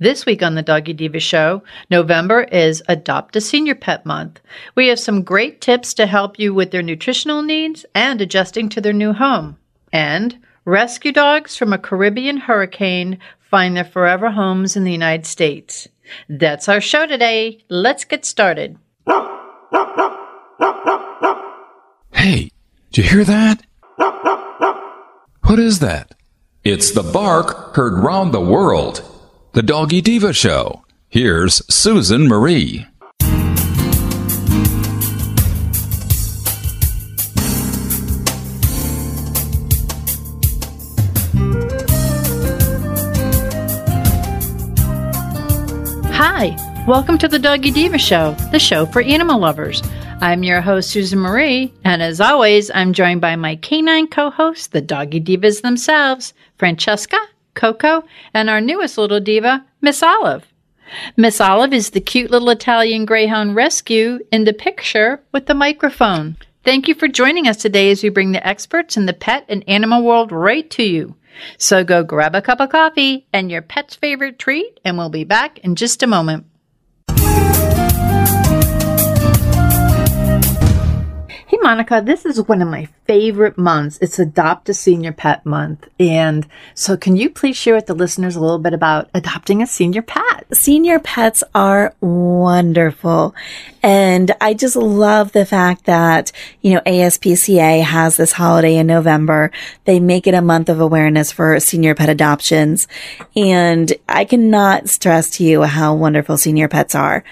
This week on the Doggy Diva Show, November is Adopt a Senior Pet Month. We have some great tips to help you with their nutritional needs and adjusting to their new home. And rescue dogs from a Caribbean hurricane find their forever homes in the United States. That's our show today. Let's get started. Hey, did you hear that? What is that? It's the bark heard round the world. The Doggy Diva Show. Here's Susan Marie. Hi, welcome to the Doggy Diva Show, the show for animal lovers. I'm your host, Susan Marie, and as always, I'm joined by my canine co hosts, the Doggy Divas themselves, Francesca, Coco, and our newest little diva, Miss Olive. Miss Olive is the cute little Italian Greyhound rescue in the picture with the microphone. Thank you for joining us today as we bring the experts in the pet and animal world right to you. So go grab a cup of coffee and your pet's favorite treat, and we'll be back in just a moment. Hey, Monica, this is one of my favorite months. It's Adopt a Senior Pet Month. And so, can you please share with the listeners a little bit about adopting a senior pet? Senior pets are wonderful. And I just love the fact that, you know, ASPCA has this holiday in November. They make it a month of awareness for senior pet adoptions. And I cannot stress to you how wonderful senior pets are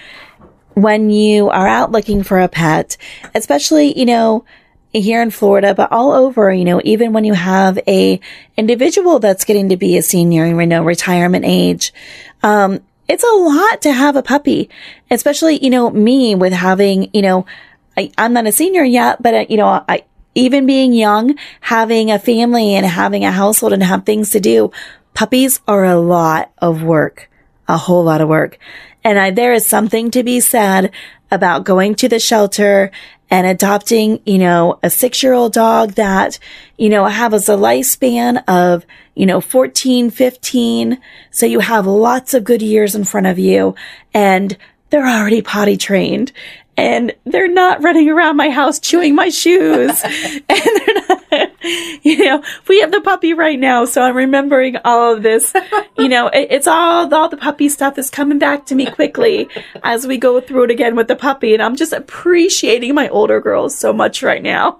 when you are out looking for a pet, especially, you know, here in Florida, but all over, you know, even when you have a individual that's getting to be a senior, you know, retirement age, um, it's a lot to have a puppy, especially, you know, me with having, you know, I, am not a senior yet, but, uh, you know, I, even being young, having a family and having a household and have things to do, puppies are a lot of work, a whole lot of work. And I, there is something to be said about going to the shelter and adopting, you know, a six year old dog that, you know, has a lifespan of, you know, 14, 15. So you have lots of good years in front of you and they're already potty trained and they're not running around my house chewing my shoes. and they're not, you know, we have the puppy right now. So I'm remembering all of this. You know, it, it's all, all the puppy stuff is coming back to me quickly as we go through it again with the puppy. And I'm just appreciating my older girls so much right now.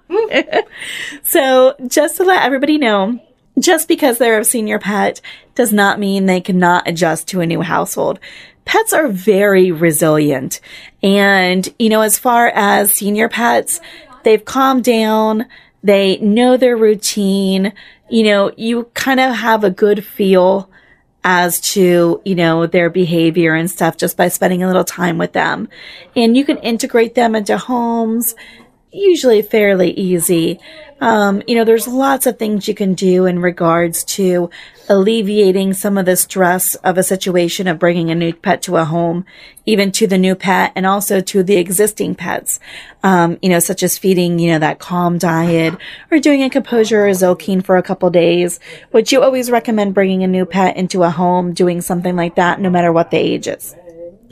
so just to let everybody know, just because they're a senior pet does not mean they cannot adjust to a new household pets are very resilient. And, you know, as far as senior pets, they've calmed down. They know their routine. You know, you kind of have a good feel as to, you know, their behavior and stuff just by spending a little time with them. And you can integrate them into homes usually fairly easy. Um, you know, there's lots of things you can do in regards to alleviating some of the stress of a situation of bringing a new pet to a home, even to the new pet and also to the existing pets. Um, you know, such as feeding, you know, that calm diet or doing a composure or zocine for a couple days, which you always recommend bringing a new pet into a home, doing something like that, no matter what the age is.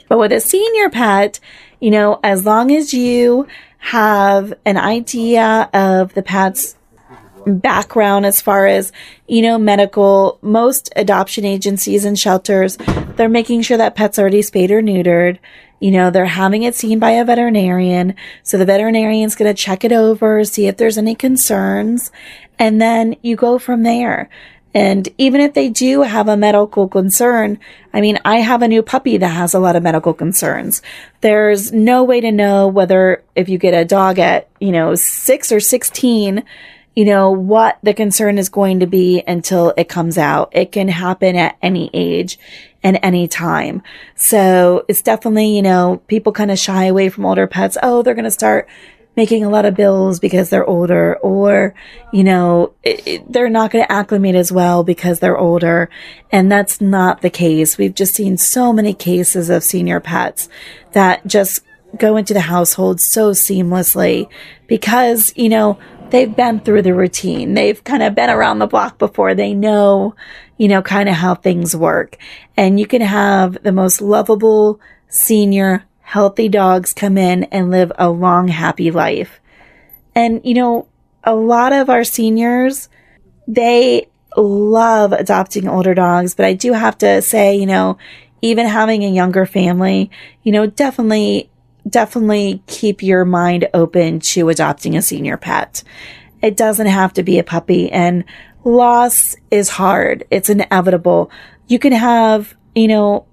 But with a senior pet, you know, as long as you have an idea of the pet's background as far as, you know, medical, most adoption agencies and shelters, they're making sure that pet's already spayed or neutered. You know, they're having it seen by a veterinarian. So the veterinarian's going to check it over, see if there's any concerns, and then you go from there. And even if they do have a medical concern, I mean, I have a new puppy that has a lot of medical concerns. There's no way to know whether if you get a dog at, you know, six or 16, you know, what the concern is going to be until it comes out. It can happen at any age and any time. So it's definitely, you know, people kind of shy away from older pets. Oh, they're going to start making a lot of bills because they're older or, you know, it, it, they're not going to acclimate as well because they're older. And that's not the case. We've just seen so many cases of senior pets that just go into the household so seamlessly because, you know, they've been through the routine. They've kind of been around the block before. They know, you know, kind of how things work. And you can have the most lovable senior healthy dogs come in and live a long, happy life. And, you know, a lot of our seniors, they love adopting older dogs, but I do have to say, you know, even having a younger family, you know, definitely, definitely keep your mind open to adopting a senior pet. It doesn't have to be a puppy and loss is hard. It's inevitable. You can have, you know,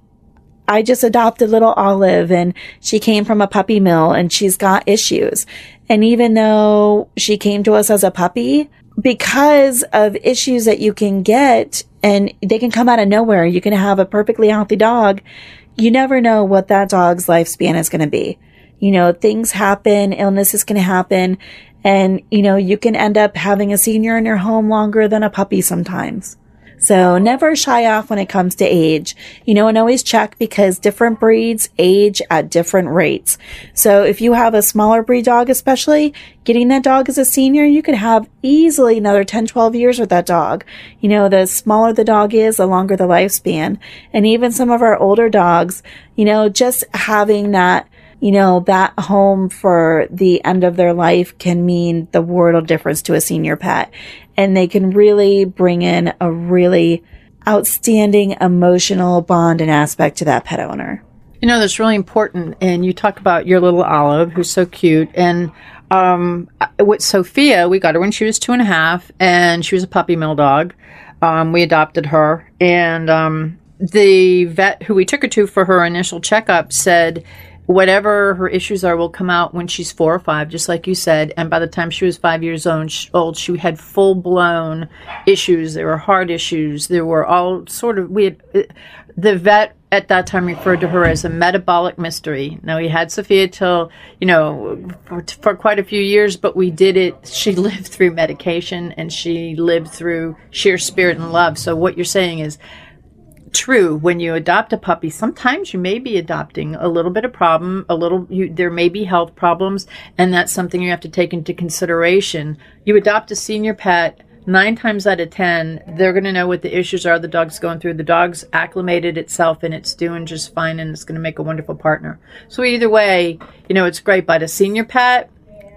I just adopted little Olive and she came from a puppy mill and she's got issues. And even though she came to us as a puppy, because of issues that you can get and they can come out of nowhere, you can have a perfectly healthy dog. You never know what that dog's lifespan is going to be. You know, things happen, illnesses can happen, and you know, you can end up having a senior in your home longer than a puppy sometimes. So never shy off when it comes to age, you know, and always check because different breeds age at different rates. So if you have a smaller breed dog, especially getting that dog as a senior, you could have easily another 10, 12 years with that dog. You know, the smaller the dog is, the longer the lifespan. And even some of our older dogs, you know, just having that you know, that home for the end of their life can mean the world of difference to a senior pet and they can really bring in a really outstanding emotional bond and aspect to that pet owner. You know, that's really important. And you talk about your little Olive, who's so cute. And um, with Sophia, we got her when she was two and a half, and she was a puppy mill dog. Um, we adopted her, and um, the vet who we took her to for her initial checkup said whatever her issues are will come out when she's four or five, just like you said. And by the time she was five years old, she had full blown issues. There were heart issues. There were all sort of, we had, uh, the vet at that time referred to her as a metabolic mystery. Now, we had Sophia till, you know, for, for quite a few years, but we did it. She lived through medication and she lived through sheer spirit and love. So, what you're saying is, true when you adopt a puppy sometimes you may be adopting a little bit of problem a little you, there may be health problems and that's something you have to take into consideration. You adopt a senior pet nine times out of ten they're going to know what the issues are the dog's going through. The dog's acclimated itself and it's doing just fine and it's going to make a wonderful partner. So either way you know it's great but a senior pet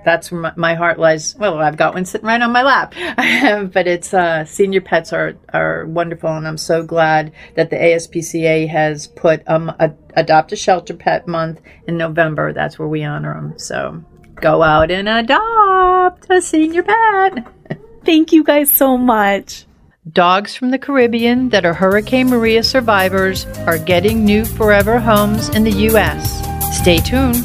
that's where my, my, heart lies. Well, I've got one sitting right on my lap, but it's uh, senior pets are are wonderful, and I'm so glad that the ASPCA has put um a, adopt a shelter pet month in November. That's where we honor them. So go out and adopt a senior pet. Thank you guys so much. Dogs from the Caribbean that are Hurricane Maria survivors are getting new forever homes in the U.S. Stay tuned.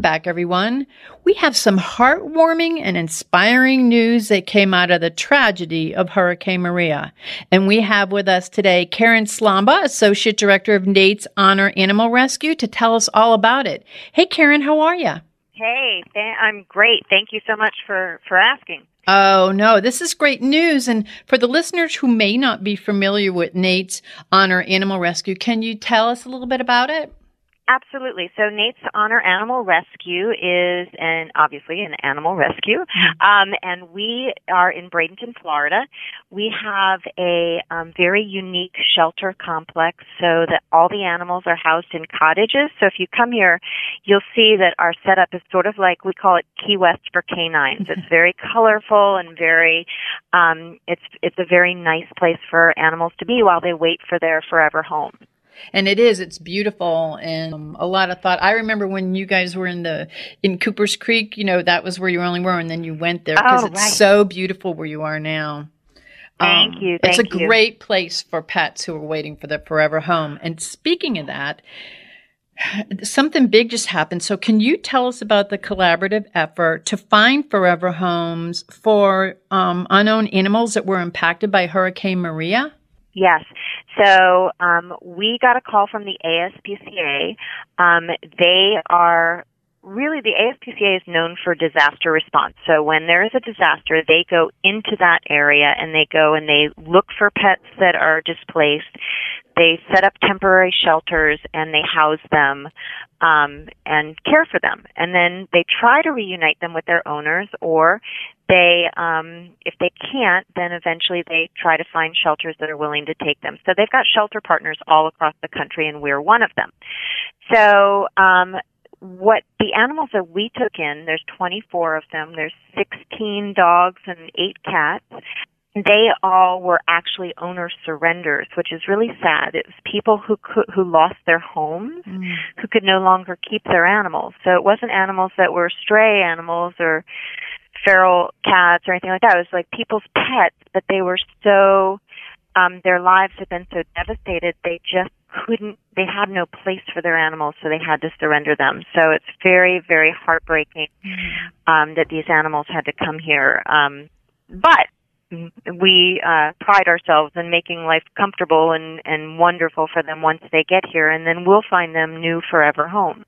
back, everyone. We have some heartwarming and inspiring news that came out of the tragedy of Hurricane Maria. And we have with us today Karen Slomba, Associate Director of Nate's Honor Animal Rescue, to tell us all about it. Hey, Karen, how are you? Hey, th- I'm great. Thank you so much for for asking. Oh, no, this is great news. And for the listeners who may not be familiar with Nate's Honor Animal Rescue, can you tell us a little bit about it? Absolutely. So Nate's Honor Animal Rescue is an obviously an animal rescue, um, and we are in Bradenton, Florida. We have a um, very unique shelter complex, so that all the animals are housed in cottages. So if you come here, you'll see that our setup is sort of like we call it Key West for canines. It's very colorful and very, um, it's it's a very nice place for animals to be while they wait for their forever home. And it is, it's beautiful and um, a lot of thought. I remember when you guys were in the, in Cooper's Creek, you know, that was where you only were and then you went there because Oh, it's right. so beautiful where you are now. Thank Um, you, it's a you. great place for pets who are waiting for their forever home. And speaking of that, something big just happened. So can you tell us about the collaborative effort to find forever homes for um, unknown animals that were impacted by Hurricane Maria? Yes. So um, we got a call from the ASPCA. Um, they are really the ASPCA is known for disaster response. So when there is a disaster, they go into that area and they go and they look for pets that are displaced. They set up temporary shelters and they house them um, and care for them. And then they try to reunite them with their owners, or they, um, if they can't, then eventually they try to find shelters that are willing to take them. So they've got shelter partners all across the country, and we're one of them. So um, what the animals that we took in, there's 24 of them. There's 16 dogs and eight cats. They all were actually owner surrenders, which is really sad. It was people who could, who lost their homes, who could no longer keep their animals. So it wasn't animals that were stray animals or feral cats or anything like that. It was like people's pets, but they were so um their lives had been so devastated they just couldn't they had no place for their animals so they had to surrender them so it's very very heartbreaking um that these animals had to come here um but we uh pride ourselves in making life comfortable and and wonderful for them once they get here and then we'll find them new forever homes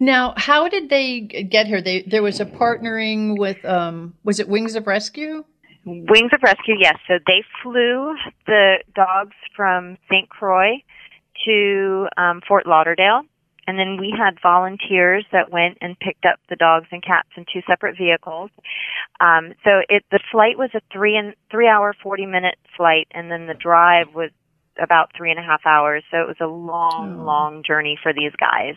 Now, how did they get here? They there was a partnering with um was it Wings of Rescue? Wings of Rescue, yes. So they flew the dogs from St. Croix to um, Fort Lauderdale, and then we had volunteers that went and picked up the dogs and cats in two separate vehicles. Um, so it the flight was a three and three hour forty minute flight, and then the drive was about three and a half hours. So it was a long, Oh. long journey for these guys.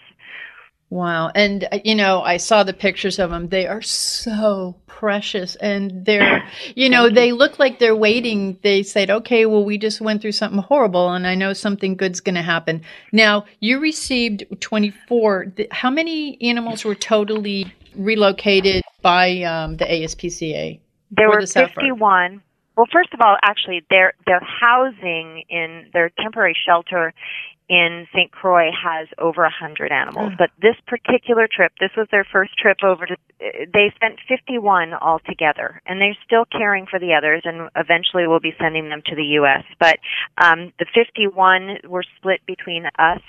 Wow. And uh, you know, I saw the pictures of them. They are so precious and they're you know, they look like they're waiting. They said, "Okay, well we just went through something horrible and I know something good's going to happen." Now, you received 24. how many animals were totally relocated by um, the ASPCA? There were effort? 51. Well, first of all, actually, their their housing in their temporary shelter in St. Croix has over a hundred animals. Oh. But this particular trip, this was their first trip over to. They sent 51 altogether, and they're still caring for the others, and eventually we'll be sending them to the U.S. But um, the 51 were split between us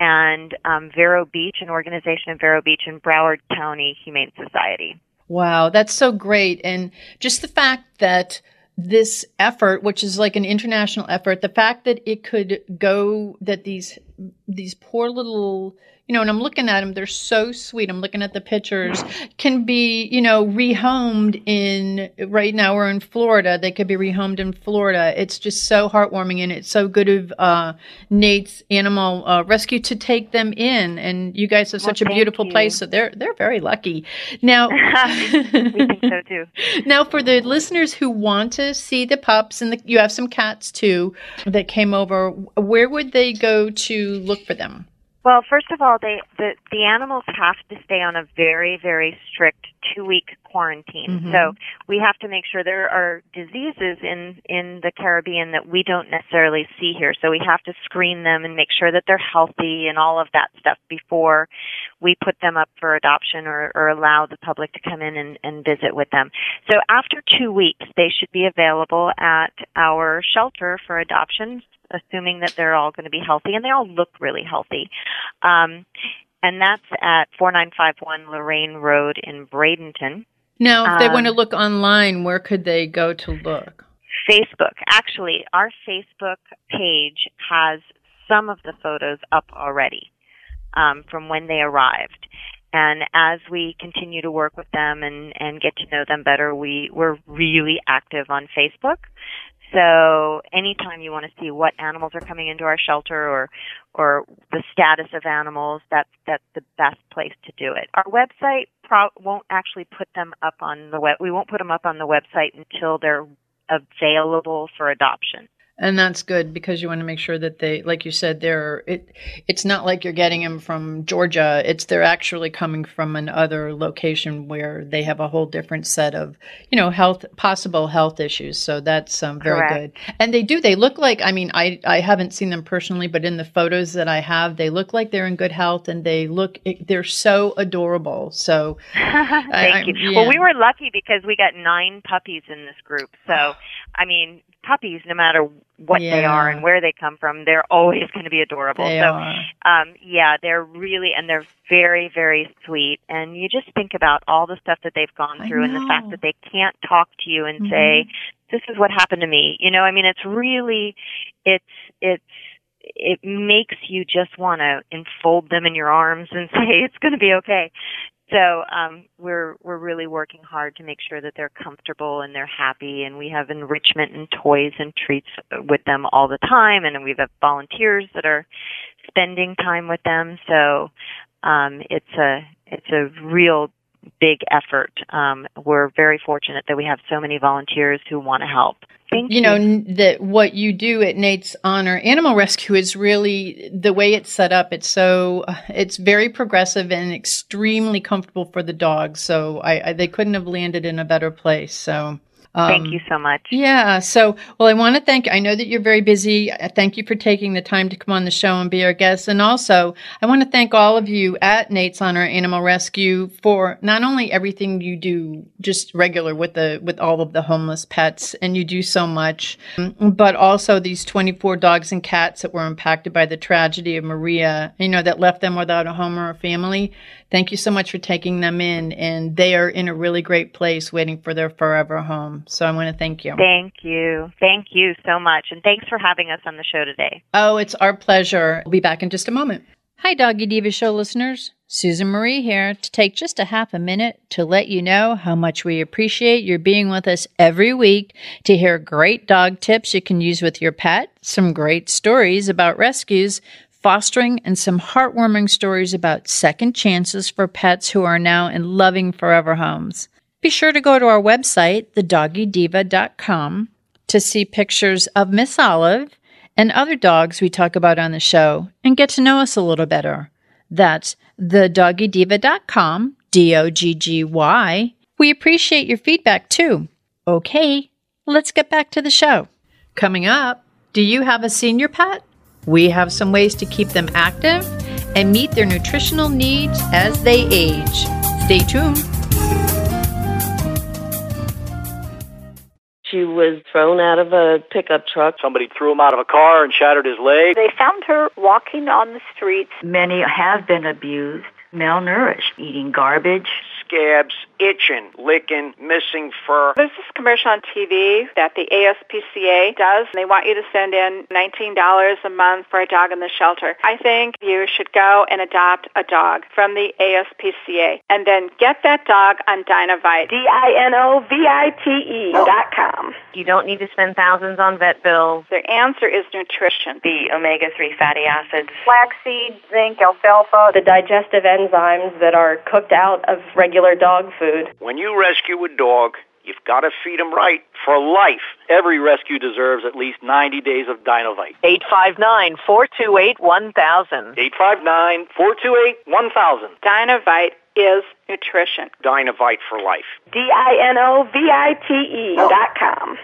and um, Vero Beach, an organization in Vero Beach, and Broward County Humane Society. Wow, that's so great. And just the fact that this effort, which is like an international effort, the fact that it could go that these these poor little you know, and I'm looking at them, they're so sweet. I'm looking at the pictures, can be, you know, rehomed in, right now we're in Florida. They could be rehomed in Florida. It's just so heartwarming and it's so good of uh, Nate's Animal uh, Rescue to take them in. And you guys have Well, such a beautiful you. place. So they're, they're very lucky. Now, we think so too. now, for the listeners who want to see the pups, and the, you have some cats too that came over, where would they go to look for them? Well, first of all, they the the animals have to stay on a very very strict two week quarantine. Mhm. So we have to make sure there are diseases in in the Caribbean that we don't necessarily see here. So we have to screen them and make sure that they're healthy and all of that stuff before we put them up for adoption or, or allow the public to come in and, and visit with them. So after two weeks, they should be available at our shelter for adoption, assuming that they're all going to be healthy, and they all look really healthy. Um, and that's at 4951 Lorraine Road in Bradenton. Now, if they want to Um, look online, where could they go to look? Facebook. Actually, our Facebook page has some of the photos up already um, from when they arrived. And as we continue to work with them and, and get to know them better, we, we're really active on Facebook. So anytime you want to see what animals are coming into our shelter or or the status of animals, that's that's the best place to do it. Our website pro- won't actually put them up on the web. We won't put them up on the website until they're available for adoption. And that's good because you want to make sure that they, like you said, they're it. It's not like you're getting them from Georgia. It's they're actually coming from another location where they have a whole different set of, you know, health possible health issues. So that's um, very Correct. good. And they do. They look like. I mean, I I haven't seen them personally, but in the photos that I have, they look like they're in good health, and they look. They're so adorable. So Thank I- you. yeah. Well, we were lucky because we got nine puppies in this group. So, I mean, puppies, no matter what they are and where they come from, they're always going to be adorable. they so, are. um, yeah, they're really and they're very, very sweet. And you just think about all the stuff that they've gone through and the fact that they can't talk to you and Mhm. say, "This is what happened to me." You know, I mean, it's really, it's it's it makes you just want to enfold them in your arms and say it's going to be okay. So um, we're we're really working hard to make sure that they're comfortable and they're happy, and we have enrichment and toys and treats with them all the time, and we have volunteers that are spending time with them. So um, it's a it's a real big effort. Um, we're very fortunate that we have so many volunteers who want to help. Thank you. you know that what you do at Nate's Honor Animal Rescue is really the way it's set up. It's so it's very progressive and extremely comfortable for the dogs. So I, I they couldn't have landed in a better place. So um, Thank you so much. Yeah. So, well, I want to thank, I know that you're very busy. Thank you for taking the time to come on the show and be our guest. And also, I want to thank all of you at Nate's Honor Animal Rescue for not only everything you do just regular with the, with all of the homeless pets, and you do so much, but also these 24 dogs and cats that were impacted by the tragedy of Maria, you know, that left them without a home or a family. Thank you so much for taking them in, and they are in a really great place waiting for their forever home. So I want to thank you. Thank you. Thank you so much. And thanks for having us on the show today. Oh, it's our pleasure. We'll be back in just a moment. Hi, Doggy Diva Show listeners. Susan Marie here to take just a half a minute to let you know how much we appreciate your being with us every week to hear great dog tips you can use with your pet, some great stories about rescues, fostering, and some heartwarming stories about second chances for pets who are now in loving forever homes. Be sure to go to our website, thedoggydiva.com, to see pictures of Miss Olive and other dogs we talk about on the show and get to know us a little better. That's thedoggydiva.com, D O G G Y. We appreciate your feedback too. Okay, let's get back to the show. Coming up, do you have a senior pet? We have some ways to keep them active and meet their nutritional needs as they age. Stay tuned. She was thrown out of a pickup truck. Somebody threw him out of a car and shattered his leg. They found her walking on the streets. Many have been abused, malnourished, eating garbage. Scabs, itching, licking, missing fur. There's this commercial on TV that the ASPCA does. They want you to send in $19 a month for a dog in the shelter. I think you should go and adopt a dog from the ASPCA and then get that dog on Dinovite. D-I-N-O-V-I-T-E dot com. You don't need to spend thousands on vet bills. Their answer is nutrition. The omega-3 fatty acids. Flaxseed, zinc, alfalfa, the digestive enzymes that are cooked out of regular dog food. When you rescue a dog, you've got to feed him right for life. Every rescue deserves at least 90 days of Dinovite. 859-428-1000. 859-428-1000. Dinovite is nutrition. Dinovite for life. D-I-N-O-V-I-T-E oh. dot com.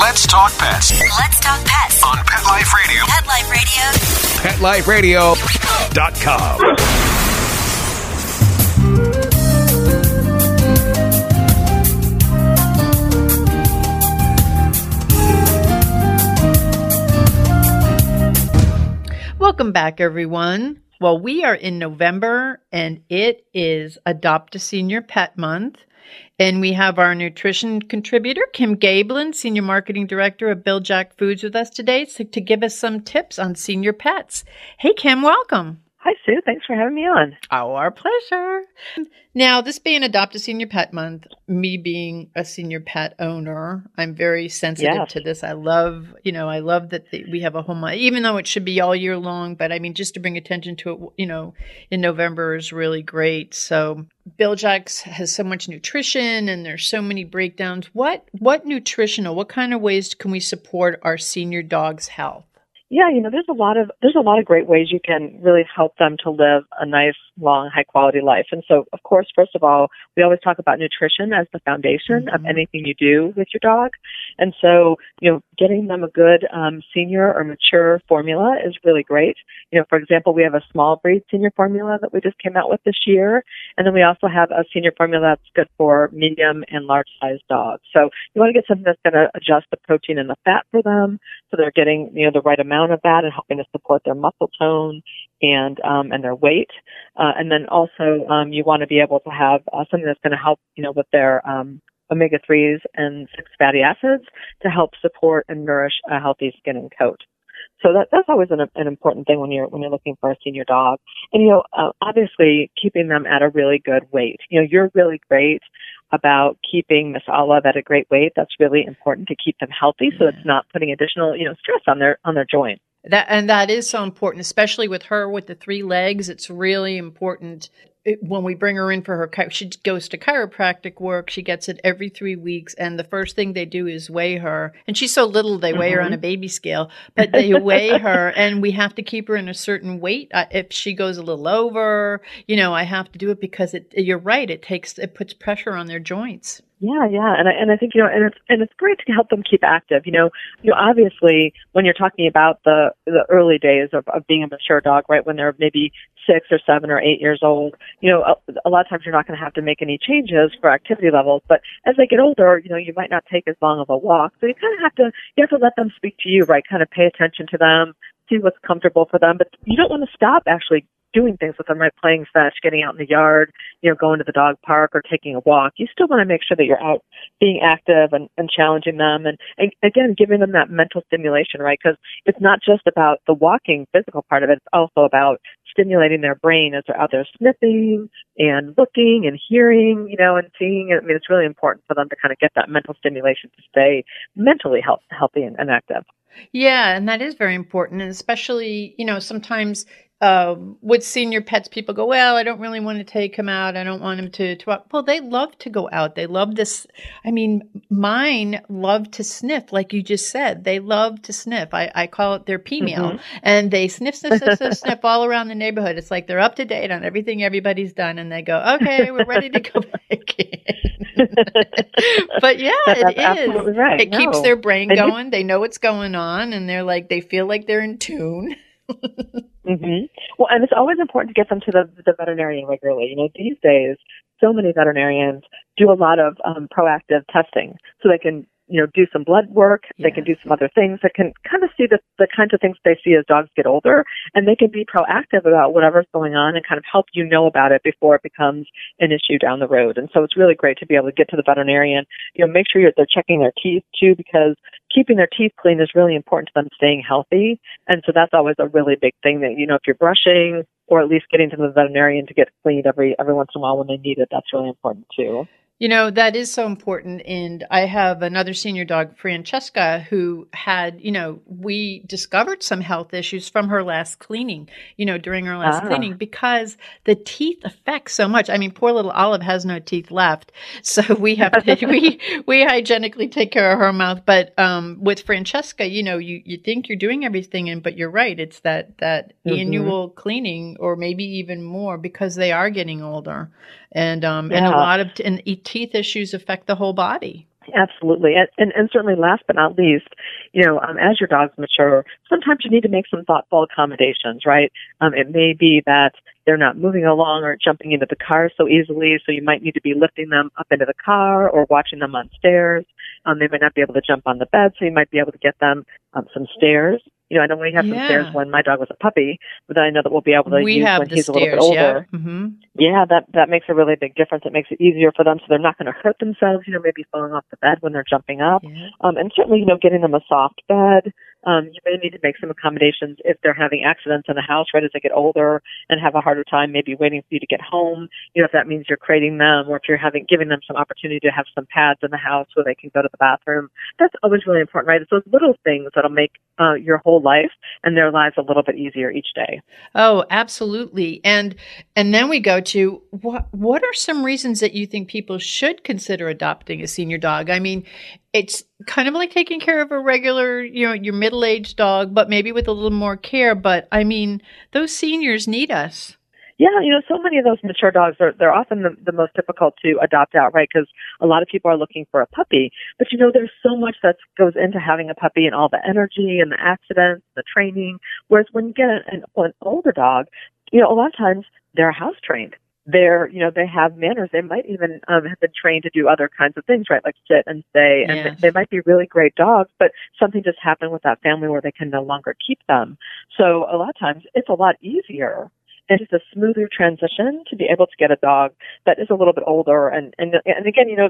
Let's talk pets Let's talk pets. on Pet Life Radio. Pet Life Radio. PetLifeRadio.com. Welcome back, everyone. Well, we are in November and it is Adopt a Senior Pet Month. And we have our nutrition contributor, Kim Gaebelein, Senior Marketing Director of Bil-Jac Foods, with us today to, to give us some tips on senior pets. Hey, Kim, welcome. Hi, Sue. Thanks for having me on. Our pleasure. Now, this being Adopt a Senior Pet Month, me being a senior pet owner, I'm very sensitive Yes. to this. I love, you know, I love that the, we have a home, even though it should be all year long. But I mean, just to bring attention to it, you know, in November is really great. So, Bil-Jac's has so much nutrition, and there's so many breakdowns. What what nutritional? What kind of ways can we support our senior dog's health? Yeah, you know, there's a lot of there's a lot of great ways you can really help them to live a nice, long, high quality life. And so, of course, first of all, we always talk about nutrition as the foundation of anything you do with your dog. And so, you know, getting them a good um, senior or mature formula is really great. You know, for example, we have a small breed senior formula that we just came out with this year, and then we also have a senior formula that's good for medium and large sized dogs. So you want to get something that's going to adjust the protein and the fat for them, so they're getting you know the right amount of that and helping to support their muscle tone and um, and their weight. Uh, and then also um, you want to be able to have uh, something that's going to help you know with their um, omega threes and six fatty acids to help support and nourish a healthy skin and coat. So that that's always an, an important thing when you're when you're looking for a senior dog. And you know, uh, obviously keeping them at a really good weight. You know, you're really great about keeping Miss Olive at a great weight. That's really important to keep them healthy, so it's not putting additional you know stress on their on their joints. That and that is so important, especially with her with the three legs. It's really important it, when we bring her in for her. She goes to chiropractic work. She gets it every three weeks, and the first thing they do is weigh her. And she's so little, they weigh her on a Mhm. baby scale, but they weigh her, and we have to keep her in a certain weight. Uh, if she goes a little over, you know, I have to do it because it. You're right. It takes it puts pressure on their joints. Yeah, yeah, and I and I think you know, and it's and it's great to help them keep active. You know, you know, obviously when you're talking about the the early days of, of being a mature dog, right, when they're maybe six or seven or eight years old, you know, a, a lot of times you're not going to have to make any changes for activity levels. But as they get older, you know, you might not take as long of a walk, so you kind of have to you have to let them speak to you, right? Kind of pay attention to them, see what's comfortable for them, but you don't want to stop actually doing things with them, right? Playing fetch, getting out in the yard, you know, going to the dog park or taking a walk. You still want to make sure that you're out being active and, and challenging them and, and again, giving them that mental stimulation, right? Because it's not just about the walking physical part of it. It's also about stimulating their brain as they're out there sniffing and looking and hearing, you know, and seeing. I mean, it's really important for them to kind of get that mental stimulation to stay mentally health, healthy and, and active. Yeah, and that is very important, and especially you know sometimes um, with senior pets, people go, "Well, I don't really want to take him out. I don't want him to to." Well, they love to go out. They love this. I mean, mine love to sniff, like you just said. They love to sniff. I, I call it their pee meal, Mhm. and they sniff, sniff, sniff, sniff, sniff all around the neighborhood. It's like they're up to date on everything everybody's done, and they go, "Okay, we're ready to go back in." but yeah, it is. right. It keeps their brain going. They know what's going on, and they're like they feel like they're in tune. Hmm Well, and it's always important to get them to the, the veterinarian regularly. You know, these days, so many veterinarians do a lot of um, proactive testing, so they can, you know, do some blood work. They can do some other things that can kind of see the the kinds of things they see as dogs get older, and they can be proactive about whatever's going on and kind of help you know about it before it becomes an issue down the road. And so it's really great to be able to get to the veterinarian. You know, make sure you're, they're checking their teeth too, because keeping their teeth clean is really important to them staying healthy. And so that's always a really big thing that, you know, if you're brushing or at least getting to the veterinarian to get cleaned every every once in a while when they need it, that's really important too. You know, that is so important. And I have another senior dog, Francesca, who had, you know, we discovered some health issues from her last cleaning, you know, during her last Ah. cleaning because the teeth affect so much. I mean, poor little Olive has no teeth left. So we have to, we, we hygienically take care of her mouth. But um, with Francesca, you know, you, you think you're doing everything, and but you're right. It's that, that Mhm. annual cleaning or maybe even more because they are getting older. And, um, and a lot of, t- and teeth issues affect the whole body. Absolutely, and, and and certainly, last but not least, you know, um, as your dogs mature, sometimes you need to make some thoughtful accommodations, right? Um, it may be that they're not moving along or jumping into the car so easily, so you might need to be lifting them up into the car or watching them on stairs. Um, they might not be able to jump on the bed, so you might be able to get them um, some stairs You know, I know we have some Yeah. stairs when my dog was a puppy, but then I know that we'll be able to we use when he's a little bit stairs, yeah. older. hmm Yeah, that that makes a really big difference. It makes it easier for them, so they're not going to hurt themselves. You know, maybe falling off the bed when they're jumping up, um, and certainly, you know, getting them a soft bed. Um, you may need to make some accommodations if they're having accidents in the house right as they get older and have a harder time maybe waiting for you to get home. You know, if that means you're crating them or if you're having giving them some opportunity to have some pads in the house where they can go to the bathroom. That's always really important, right? It's those little things that'll make uh, your whole life and their lives a little bit easier each day. Oh, absolutely. And and then we go to what what are some reasons that you think people should consider adopting a senior dog? I mean, it's kind of like taking care of a regular, you know, your middle-aged dog, but maybe with a little more care, but I mean, those seniors need us. Yeah, you know, so many of those mature dogs are they're often the, the most difficult to adopt out, right? because a lot of people are looking for a puppy. But you know, there's so much that goes into having a puppy and all the energy and the accidents, the training. Whereas when you get an, an older dog, you know, a lot of times they're house trained. They're, you know, they have manners. They might even um, have been trained to do other kinds of things, right? Like sit and stay. And they might be really great dogs, but something just happened with that family where they can no longer keep them. So a lot of times it's a lot easier and it's a smoother transition to be able to get a dog that is a little bit older and and and again you know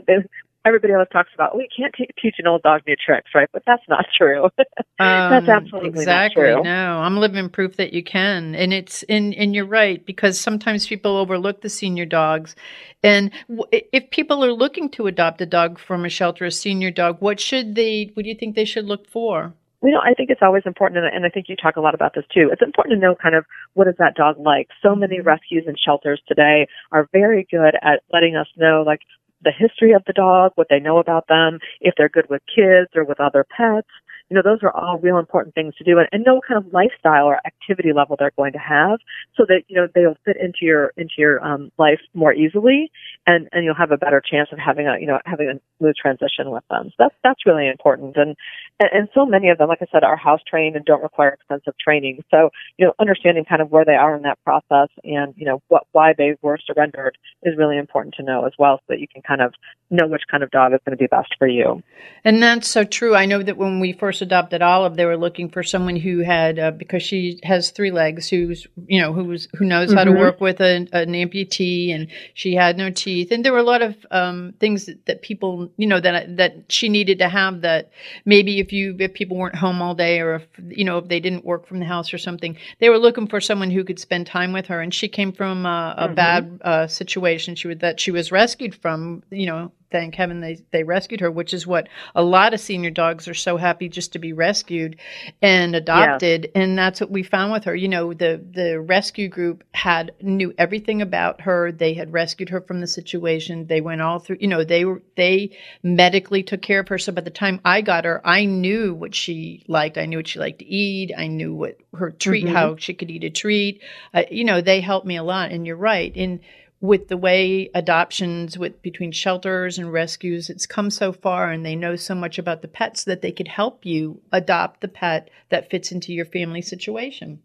everybody always talks about we can't te- teach an old dog new tricks right but that's not true that's Um, absolutely exactly. not true No, I'm living proof that you can, and it's and and you're right because sometimes people overlook the senior dogs, and w- if people are looking to adopt a dog from a shelter, a senior dog, what should they? What do you think they should look for? you know, I think it's always important, and- and I think you talk a lot about this too. It's important to know kind of what is that dog like. So many rescues and shelters today are very good at letting us know, like, the history of the dog, what they know about them, if they're good with kids or with other pets. You know, those are all real important things to do, and, and know what kind of lifestyle or activity level they're going to have, so that you know they'll fit into your into your um, life more easily, and and you'll have a better chance of having a you know having a smooth transition with them. So that's that's really important, and and, and so many of them, like I said, are house trained and don't require extensive training. So you know, understanding kind of where they are in that process and you know what why they were surrendered is really important to know as well, so that you can kind of know which kind of dog is going to be best for you. And that's so true. I know that when we first adopted Olive, they were looking for someone who had uh, because she has three legs, who's you know who's who knows how to Mhm. work with a, an amputee, and she had no teeth, and there were a lot of um, things that, that people you know that that she needed to have that maybe if you if people weren't home all day or if you know if they didn't work from the house or something, they were looking for someone who could spend time with her, and she came from uh, a Mhm. bad uh, situation she was that she was rescued from, you know. Thank heaven they, they rescued her, which is what a lot of senior dogs are so happy just to be rescued and adopted. And that's what we found with her. You know, the the rescue group had knew everything about her. They had rescued her from the situation. They went all through. You know, they were they medically took care of her. So by the time I got her, I knew what she liked. I knew what she liked to eat. I knew what her treat, Mhm. how she could eat a treat. Uh, you know, they helped me a lot. And you're right. And with the way adoptions with between shelters and rescues it's come so far and they know so much about the pets that they could help you adopt the pet that fits into your family situation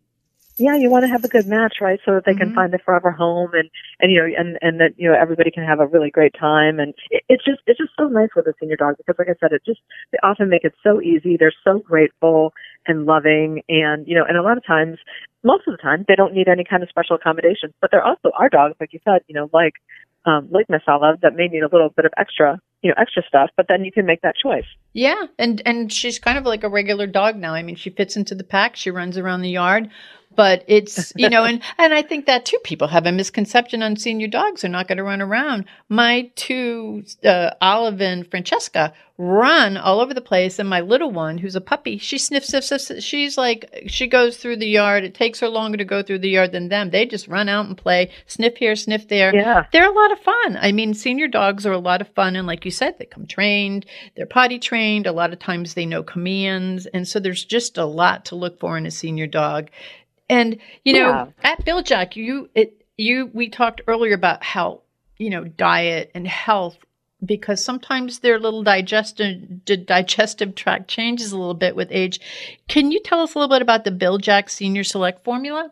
yeah, you want to have a good match, right? So that they can mm-hmm. find a forever home and, and, you know, and, and that, you know, everybody can have a really great time. And it, it's just, it's just so nice with a senior dog because like I said, it just, they often make it so easy. They're so grateful and loving. And, you know, and a lot of times, most of the time, they don't need any kind of special accommodations, but there also are dogs, like you said, you know, like, um, like Olive that may need a little bit of extra, you know, extra stuff, but then you can make that choice. yeah and and she's kind of like a regular dog now i mean she fits into the pack she runs around the yard but it's you know and and i think that too people have a misconception on senior dogs they're not going to run around. My two uh, olive and francesca run all over the place and my little one who's a puppy she sniffs sniffs sniffs. She's like she goes through the yard. It takes her longer to go through the yard than them. They just run out and play sniff here sniff there. Yeah. they're a lot of fun. I mean senior dogs are a lot of fun and like you said they come trained they're potty trained. A lot of times they know commands and so there's just a lot to look for in a senior dog and you know Yeah. at Bil-Jac you it you we talked earlier about how you know diet and health because sometimes their little digestive digestive tract changes a little bit with age can you tell us a little bit about the Bil-Jac senior select formula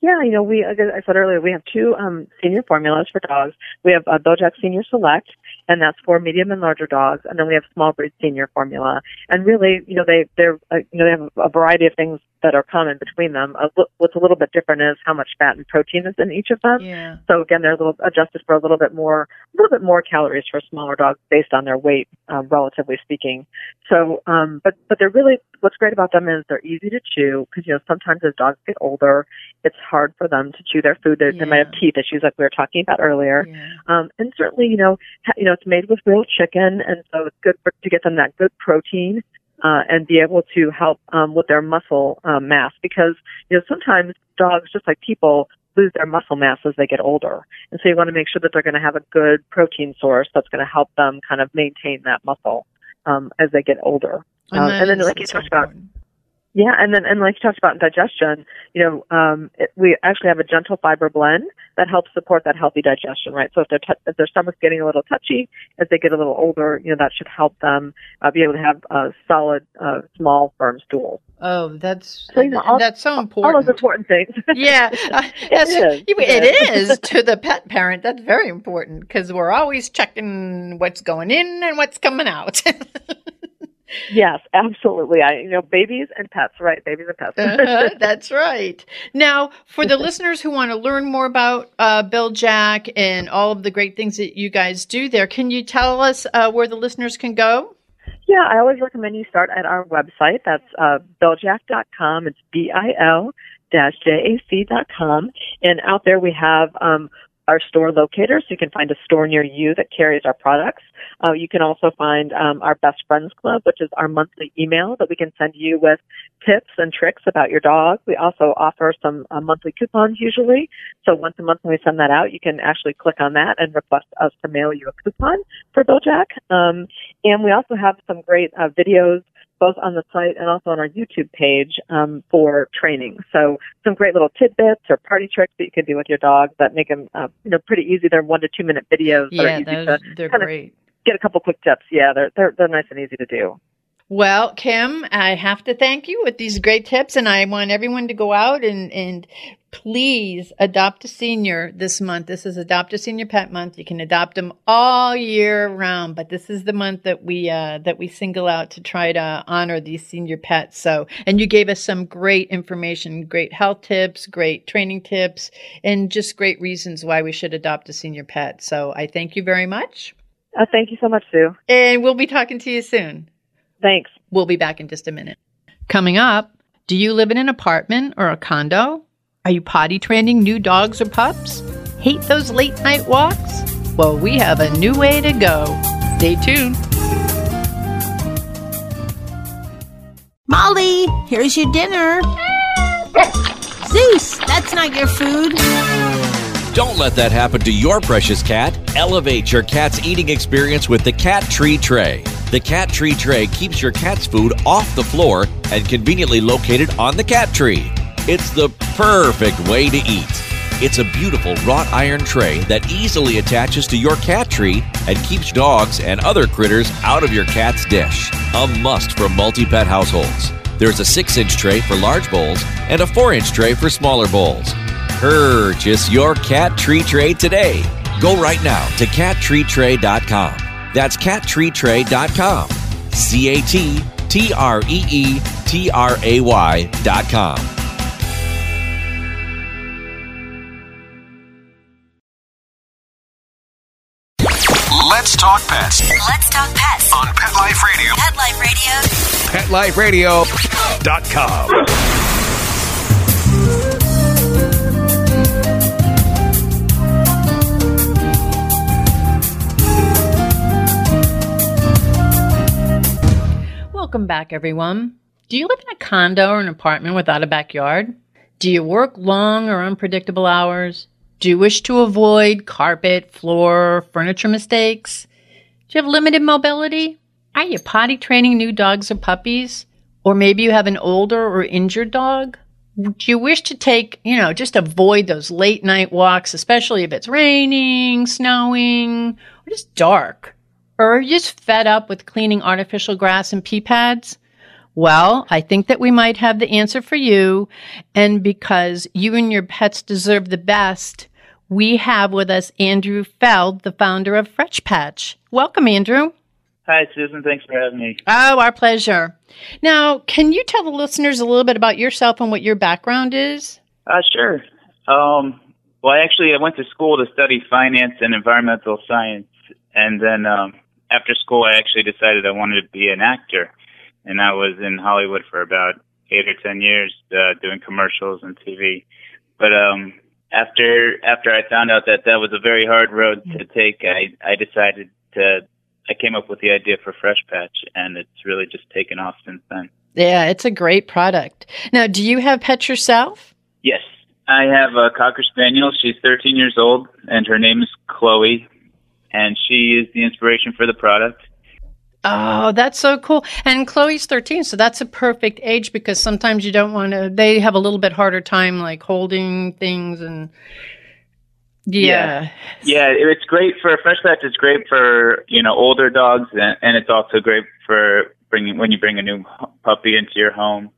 Yeah, you know, we, like I said earlier, we have two um, senior formulas for dogs. We have uh, Bil-Jac Senior Select and that's for medium and larger dogs. And then we have small breed senior formula. And really, you know, they they're uh, you know they have a variety of things that are common between them. Uh, what's a little bit different is how much fat and protein is in each of them. Yeah. So again, they're a little adjusted for a little bit more, a little bit more calories for smaller dogs based on their weight, um, relatively speaking. So, um, but but they're really what's great about them is they're easy to chew because you know sometimes as dogs get older, it's hard for them to chew their food. They, Yeah. they might have teeth issues like we were talking about earlier. Yeah. Um, and certainly, you know, ha- you know, it's made with real chicken, and so it's good for, to get them that good protein uh, and be able to help um, with their muscle um, mass because you know sometimes dogs, just like people, lose their muscle mass as they get older, and so you want to make sure that they're going to have a good protein source that's going to help them kind of maintain that muscle um, as they get older. And Um, and then, like you talked about, yeah, and then and like you talked about digestion, you know, um, it, we actually have a gentle fiber blend that helps support that healthy digestion, right? So if their t- if their stomach's getting a little touchy as they get a little older, you know, that should help them uh, be able to have uh, solid, uh, small, firm stools. Oh, that's So, you know, all- that's so important. All those important things. yeah, uh, yes, you- yeah. it is to the pet parent. That's very important because we're always checking what's going in and what's coming out. yes, absolutely. I, you know, babies and pets, right? Babies and pets. Uh-huh, that's right. Now, for the listeners who want to learn more about uh, Bil-Jac and all of the great things that you guys do there, can you tell us uh, where the listeners can go? Yeah, I always recommend you start at our website. That's uh, bil-jac.com. It's B-I-L dash J-A-C dot com. And out there we have um, our store locator, so you can find a store near you that carries our products. Uh, you can also find um, our Best Friends Club, which is our monthly email that we can send you with tips and tricks about your dog. We also offer some uh, monthly coupons usually. So once a month when we send that out, you can actually click on that and request us to mail you a coupon for Bil-Jac. Um, and we also have some great uh, videos both on the site and also on our YouTube page um, for training. So some great little tidbits or party tricks that you can do with your dog that make them, uh, you know, pretty easy. They're one to two minute videos Yeah, those, they're great. get a couple quick tips. Yeah, they're they're they're nice and easy to do. Well, Kim, I have to thank you with these great tips, and I want everyone to go out and, and please adopt a senior this month. This is Adopt a Senior Pet Month. You can adopt them all year round, but this is the month that we uh, that we single out to try to honor these senior pets. So, and you gave us some great information, great health tips, great training tips, and just great reasons why we should adopt a senior pet. So, I thank you very much, Uh, thank you so much, Sue. and we'll be talking to you soon. Thanks. We'll be back in just a minute. Coming up, do you live in an apartment or a condo? Are you potty training new dogs or pups? Hate those late night walks? Well, we have a new way to go. Stay tuned. Molly, here's your dinner. Zeus, that's not your food. Don't let that happen to your precious cat. Elevate your cat's eating experience with the Cat Tree Tray. The Cat Tree Tray keeps your cat's food off the floor and conveniently located on the cat tree. It's the perfect way to eat. It's a beautiful wrought iron tray that easily attaches to your cat tree and keeps dogs and other critters out of your cat's dish. A must for multi pet households. There's a 6 inch tray for large bowls and a 4 inch tray for smaller bowls. Purchase your cat tree tray today. Go right now to cattreetray.com. That's cattreetray.com. C A T T R E E T R A Y.com. Let's talk pets Let's talk pets on Pet Life Radio. Pet Life Radio. PetLifeRadio.com. Welcome back, everyone. Do you live in a condo or an apartment without a backyard? Do you work long or unpredictable hours? Do you wish to avoid carpet, floor, furniture mistakes? Do you have limited mobility? Are you potty training new dogs or puppies? Or maybe you have an older or injured dog? Do you wish to take, you know, just avoid those late night walks, especially if it's raining, snowing, or just dark? Or are you just fed up with cleaning artificial grass and pee pads? Well, I think that we might have the answer for you. And because you and your pets deserve the best, we have with us Andrew Feld, the founder of Fresh Patch. Welcome, Andrew. Hi, Susan. Thanks for having me. Oh, our pleasure. Now, can you tell the listeners a little bit about yourself and what your background is? Uh, sure. Um, well, I actually, I went to school to study finance and environmental science, and then um, after school, I actually decided I wanted to be an actor, and I was in Hollywood for about eight or ten years, uh, doing commercials and TV. But um, after after I found out that that was a very hard road to take, I I decided to I came up with the idea for Fresh Patch, and it's really just taken off since then. Yeah, it's a great product. Now, do you have pets yourself? Yes, I have a cocker spaniel. She's 13 years old, and her name is Chloe, and she is the inspiration for the product. Oh, that's so cool. And Chloe's 13, so that's a perfect age because sometimes you don't want to, they have a little bit harder time like holding things and yeah. yeah. Yeah, it's great for fresh patch. It's great for, you know, older dogs and, and it's also great for bringing, when you bring a new puppy into your home.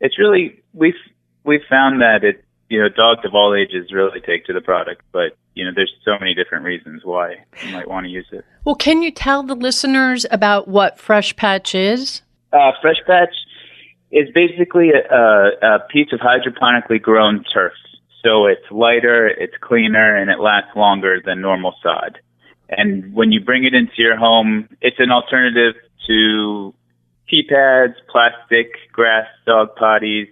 It's really, we've, we've found that it, you know, dogs of all ages really take to the product, but you know, there's so many different reasons why you might want to use it. Well, can you tell the listeners about what Fresh Patch is? Uh, Fresh Patch is basically a, a, a piece of hydroponically grown turf. So it's lighter, it's cleaner, and it lasts longer than normal sod. And when you bring it into your home, it's an alternative to pee pads, plastic, grass, dog potties.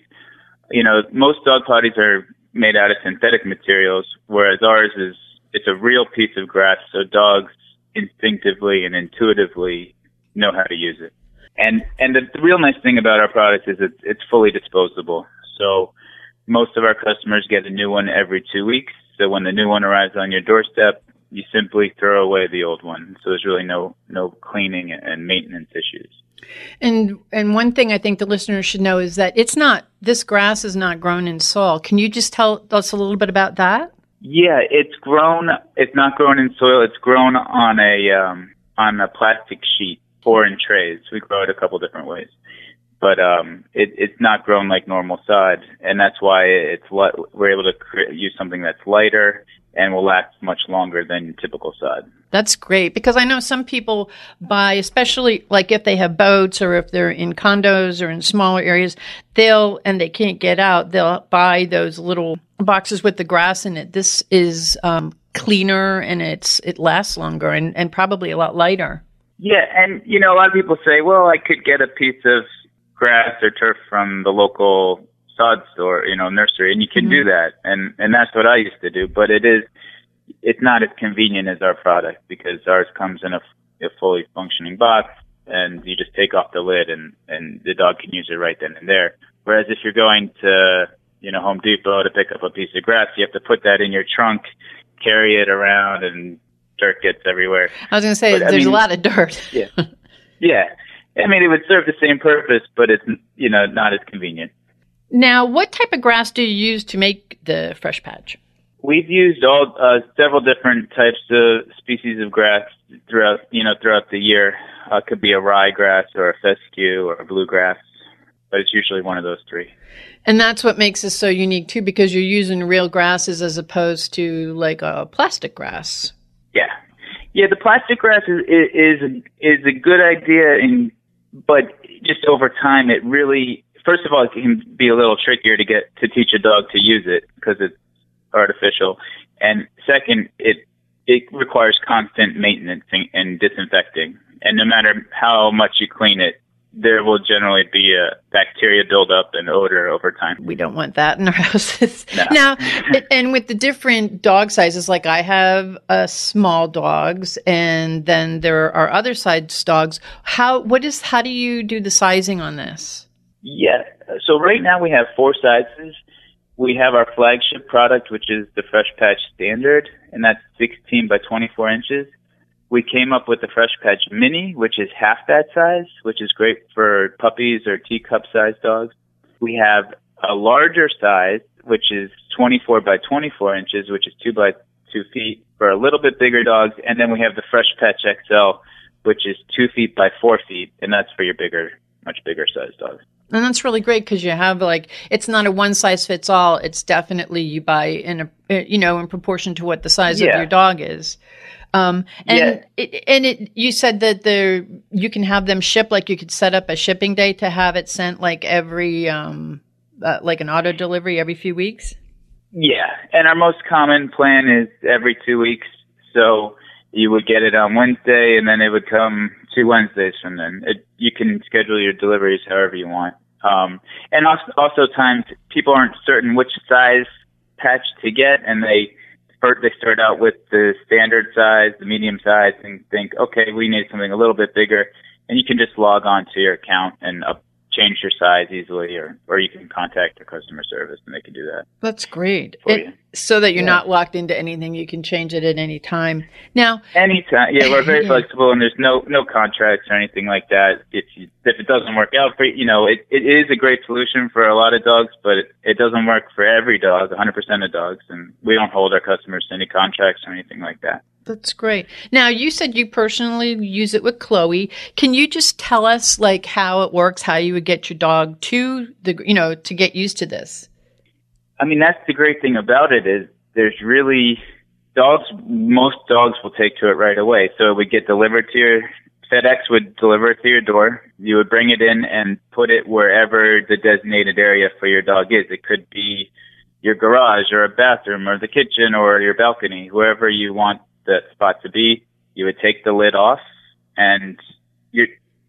You know, most dog potties are made out of synthetic materials, whereas ours is it's a real piece of grass, so dogs instinctively and intuitively know how to use it. And and the, the real nice thing about our product is it's it's fully disposable. So most of our customers get a new one every two weeks. So when the new one arrives on your doorstep, you simply throw away the old one. So there's really no no cleaning and maintenance issues. And and one thing I think the listeners should know is that it's not this grass is not grown in soil. Can you just tell us a little bit about that? Yeah, it's grown. It's not grown in soil. It's grown on a um, on a plastic sheet or in trays. We grow it a couple different ways, but um, it, it's not grown like normal sod, and that's why it's we're able to use something that's lighter and will last much longer than typical sod. That's great because I know some people buy, especially like if they have boats or if they're in condos or in smaller areas, they'll, and they can't get out, they'll buy those little boxes with the grass in it. This is um, cleaner and it's, it lasts longer and, and probably a lot lighter. Yeah. And, you know, a lot of people say, well, I could get a piece of grass or turf from the local sod store, you know, nursery, and you can mm-hmm. do that. And, and that's what I used to do, but it is, it's not as convenient as our product because ours comes in a, a fully functioning box and you just take off the lid and, and the dog can use it right then and there. Whereas if you're going to, you know, Home Depot to pick up a piece of grass, you have to put that in your trunk, carry it around and dirt gets everywhere. I was going to say, but, there's I mean, a lot of dirt. yeah. Yeah. I mean, it would serve the same purpose, but it's, you know, not as convenient. Now, what type of grass do you use to make the fresh patch? We've used all uh, several different types of species of grass throughout you know throughout the year. Uh, it could be a ryegrass or a fescue or a bluegrass, but it's usually one of those three. And that's what makes this so unique too, because you're using real grasses as opposed to like a plastic grass. Yeah, yeah. The plastic grass is is is a good idea, in, but just over time, it really first of all it can be a little trickier to get to teach a dog to use it because it's artificial. And second, it it requires constant maintenance and disinfecting. And no matter how much you clean it, there will generally be a bacteria buildup and odor over time. We don't want that in our houses. No. now, and with the different dog sizes, like I have a small dogs, and then there are other size dogs. How what is how do you do the sizing on this? Yeah, so right now we have four sizes we have our flagship product, which is the Fresh Patch Standard, and that's 16 by 24 inches. We came up with the Fresh Patch Mini, which is half that size, which is great for puppies or teacup sized dogs. We have a larger size, which is 24 by 24 inches, which is 2 by 2 feet for a little bit bigger dogs. And then we have the Fresh Patch XL, which is 2 feet by 4 feet, and that's for your bigger, much bigger sized dogs. And that's really great because you have like it's not a one size fits all. It's definitely you buy in a uh, you know in proportion to what the size Yeah. of your dog is. Um, and Yeah. it, and it you said that the you can have them ship like you could set up a shipping day to have it sent like every um uh, like an auto delivery every few weeks. Yeah, and our most common plan is every two weeks. So you would get it on Wednesday, and then it would come two Wednesdays from then. It, you can schedule your deliveries however you want. Um, and also, also times people aren't certain which size patch to get, and they first they start out with the standard size, the medium size, and think, okay, we need something a little bit bigger. And you can just log on to your account and up, change your size easily, or or you can contact the customer service, and they can do that. That's great. It- so that you're Yeah. not locked into anything. You can change it at any time. Now, Anytime, yeah, we're very Yeah. flexible, and there's no no contracts or anything like that. If you, if it doesn't work out for you, you know, it, it is a great solution for a lot of dogs, but it, it doesn't work for every dog, 100% of dogs, and we don't hold our customers to any contracts or anything like that. That's great. Now, you said you personally use it with Chloe. Can you just tell us like how it works, how you would get your dog to the, you know, to get used to this? I mean, that's the great thing about it is there's really dogs. Most dogs will take to it right away. So it would get delivered to your FedEx would deliver it to your door. You would bring it in and put it wherever the designated area for your dog is. It could be your garage or a bathroom or the kitchen or your balcony, wherever you want that spot to be. You would take the lid off, and your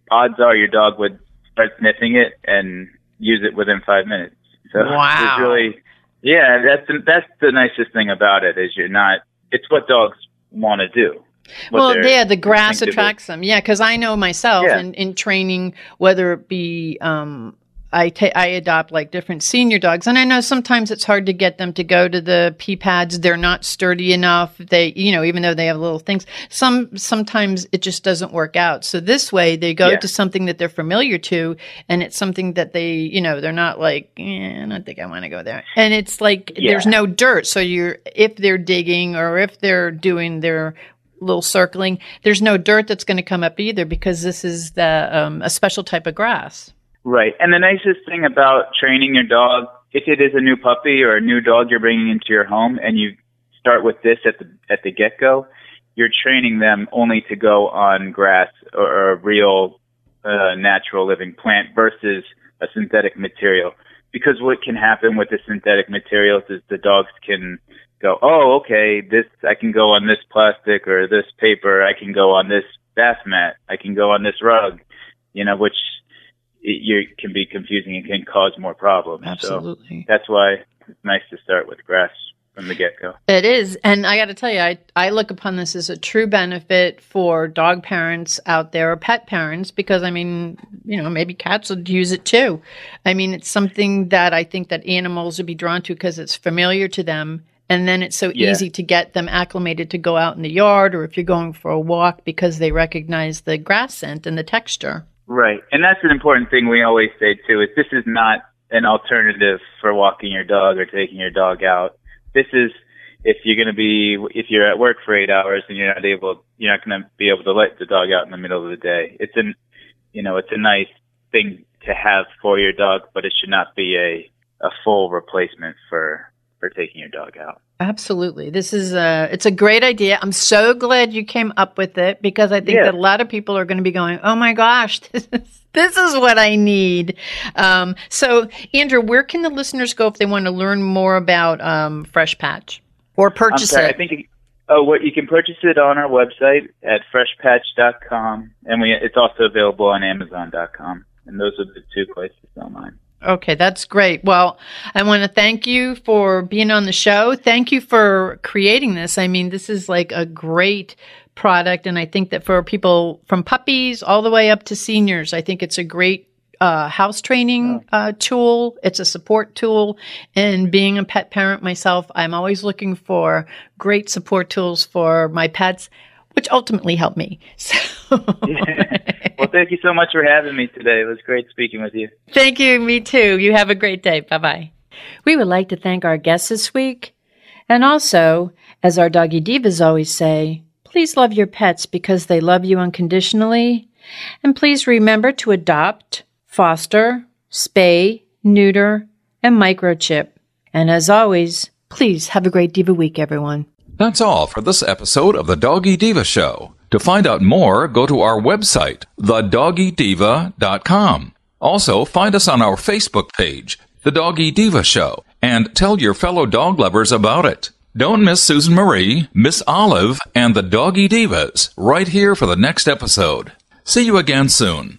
odds are your dog would start sniffing it and use it within five minutes. So Wow. it's really yeah, that's the, that's the nicest thing about it is you're not. It's what dogs want to do. well, yeah, the grass attracts them. Yeah, because I know myself Yeah. in, in training, whether it be um, I ta- I adopt like different senior dogs, and I know sometimes it's hard to get them to go to the pee pads. They're not sturdy enough. They, you know, even though they have little things, some sometimes it just doesn't work out. So this way, they go Yeah. to something that they're familiar to, and it's something that they, you know, they're not like, eh, I don't think I want to go there. And it's like there's no dirt, so you're if they're digging or if they're doing their little circling, there's no dirt that's going to come up either because this is the um, a special type of grass. Right. And the nicest thing about training your dog, if it is a new puppy or a new dog you're bringing into your home and you start with this at the at the get go, you're training them only to go on grass or, or a real uh, natural living plant versus a synthetic material. Because what can happen with the synthetic materials is the dogs can go, oh, okay, this I can go on this plastic or this paper, I can go on this bath mat, I can go on this rug, you know, which it, you can be confusing and can cause more problems. Absolutely. So that's why it's nice to start with grass from the get go. It is, and I got to tell you, I I look upon this as a true benefit for dog parents out there or pet parents because I mean, you know, maybe cats would use it too. I mean, it's something that I think that animals would be drawn to because it's familiar to them. And then it's so Yeah. easy to get them acclimated to go out in the yard or if you're going for a walk because they recognize the grass scent and the texture. Right. And that's an important thing we always say too, is this is not an alternative for walking your dog or taking your dog out. This is if you're going to be, if you're at work for eight hours and you're not able, you're not going to be able to let the dog out in the middle of the day. It's an, you know, it's a nice thing to have for your dog, but it should not be a, a full replacement for, for taking your dog out. Absolutely. This is a it's a great idea. I'm so glad you came up with it because I think Yeah. that a lot of people are going to be going, "Oh my gosh, this is this is what I need." Um, so, Andrew, where can the listeners go if they want to learn more about um, Fresh Patch or purchase sorry, it? I think you, oh, what you can purchase it on our website at freshpatch.com, and we it's also available on Amazon.com. And those are the two places online. Okay, that's great. Well, I want to thank you for being on the show. Thank you for creating this. I mean, this is like a great product. And I think that for people from puppies all the way up to seniors, I think it's a great uh, house training uh, tool. It's a support tool. And being a pet parent myself, I'm always looking for great support tools for my pets, which ultimately helped me. So well, thank you so much for having me today. It was great speaking with you. Thank you. Me too. You have a great day. Bye bye. We would like to thank our guests this week. And also, as our doggy divas always say, please love your pets because they love you unconditionally. And please remember to adopt, foster, spay, neuter, and microchip. And as always, please have a great Diva Week, everyone. That's all for this episode of the Doggy Diva Show. To find out more, go to our website, thedoggydiva.com. Also, find us on our Facebook page, The Doggy Diva Show, and tell your fellow dog lovers about it. Don't miss Susan Marie, Miss Olive, and the Doggy Divas right here for the next episode. See you again soon.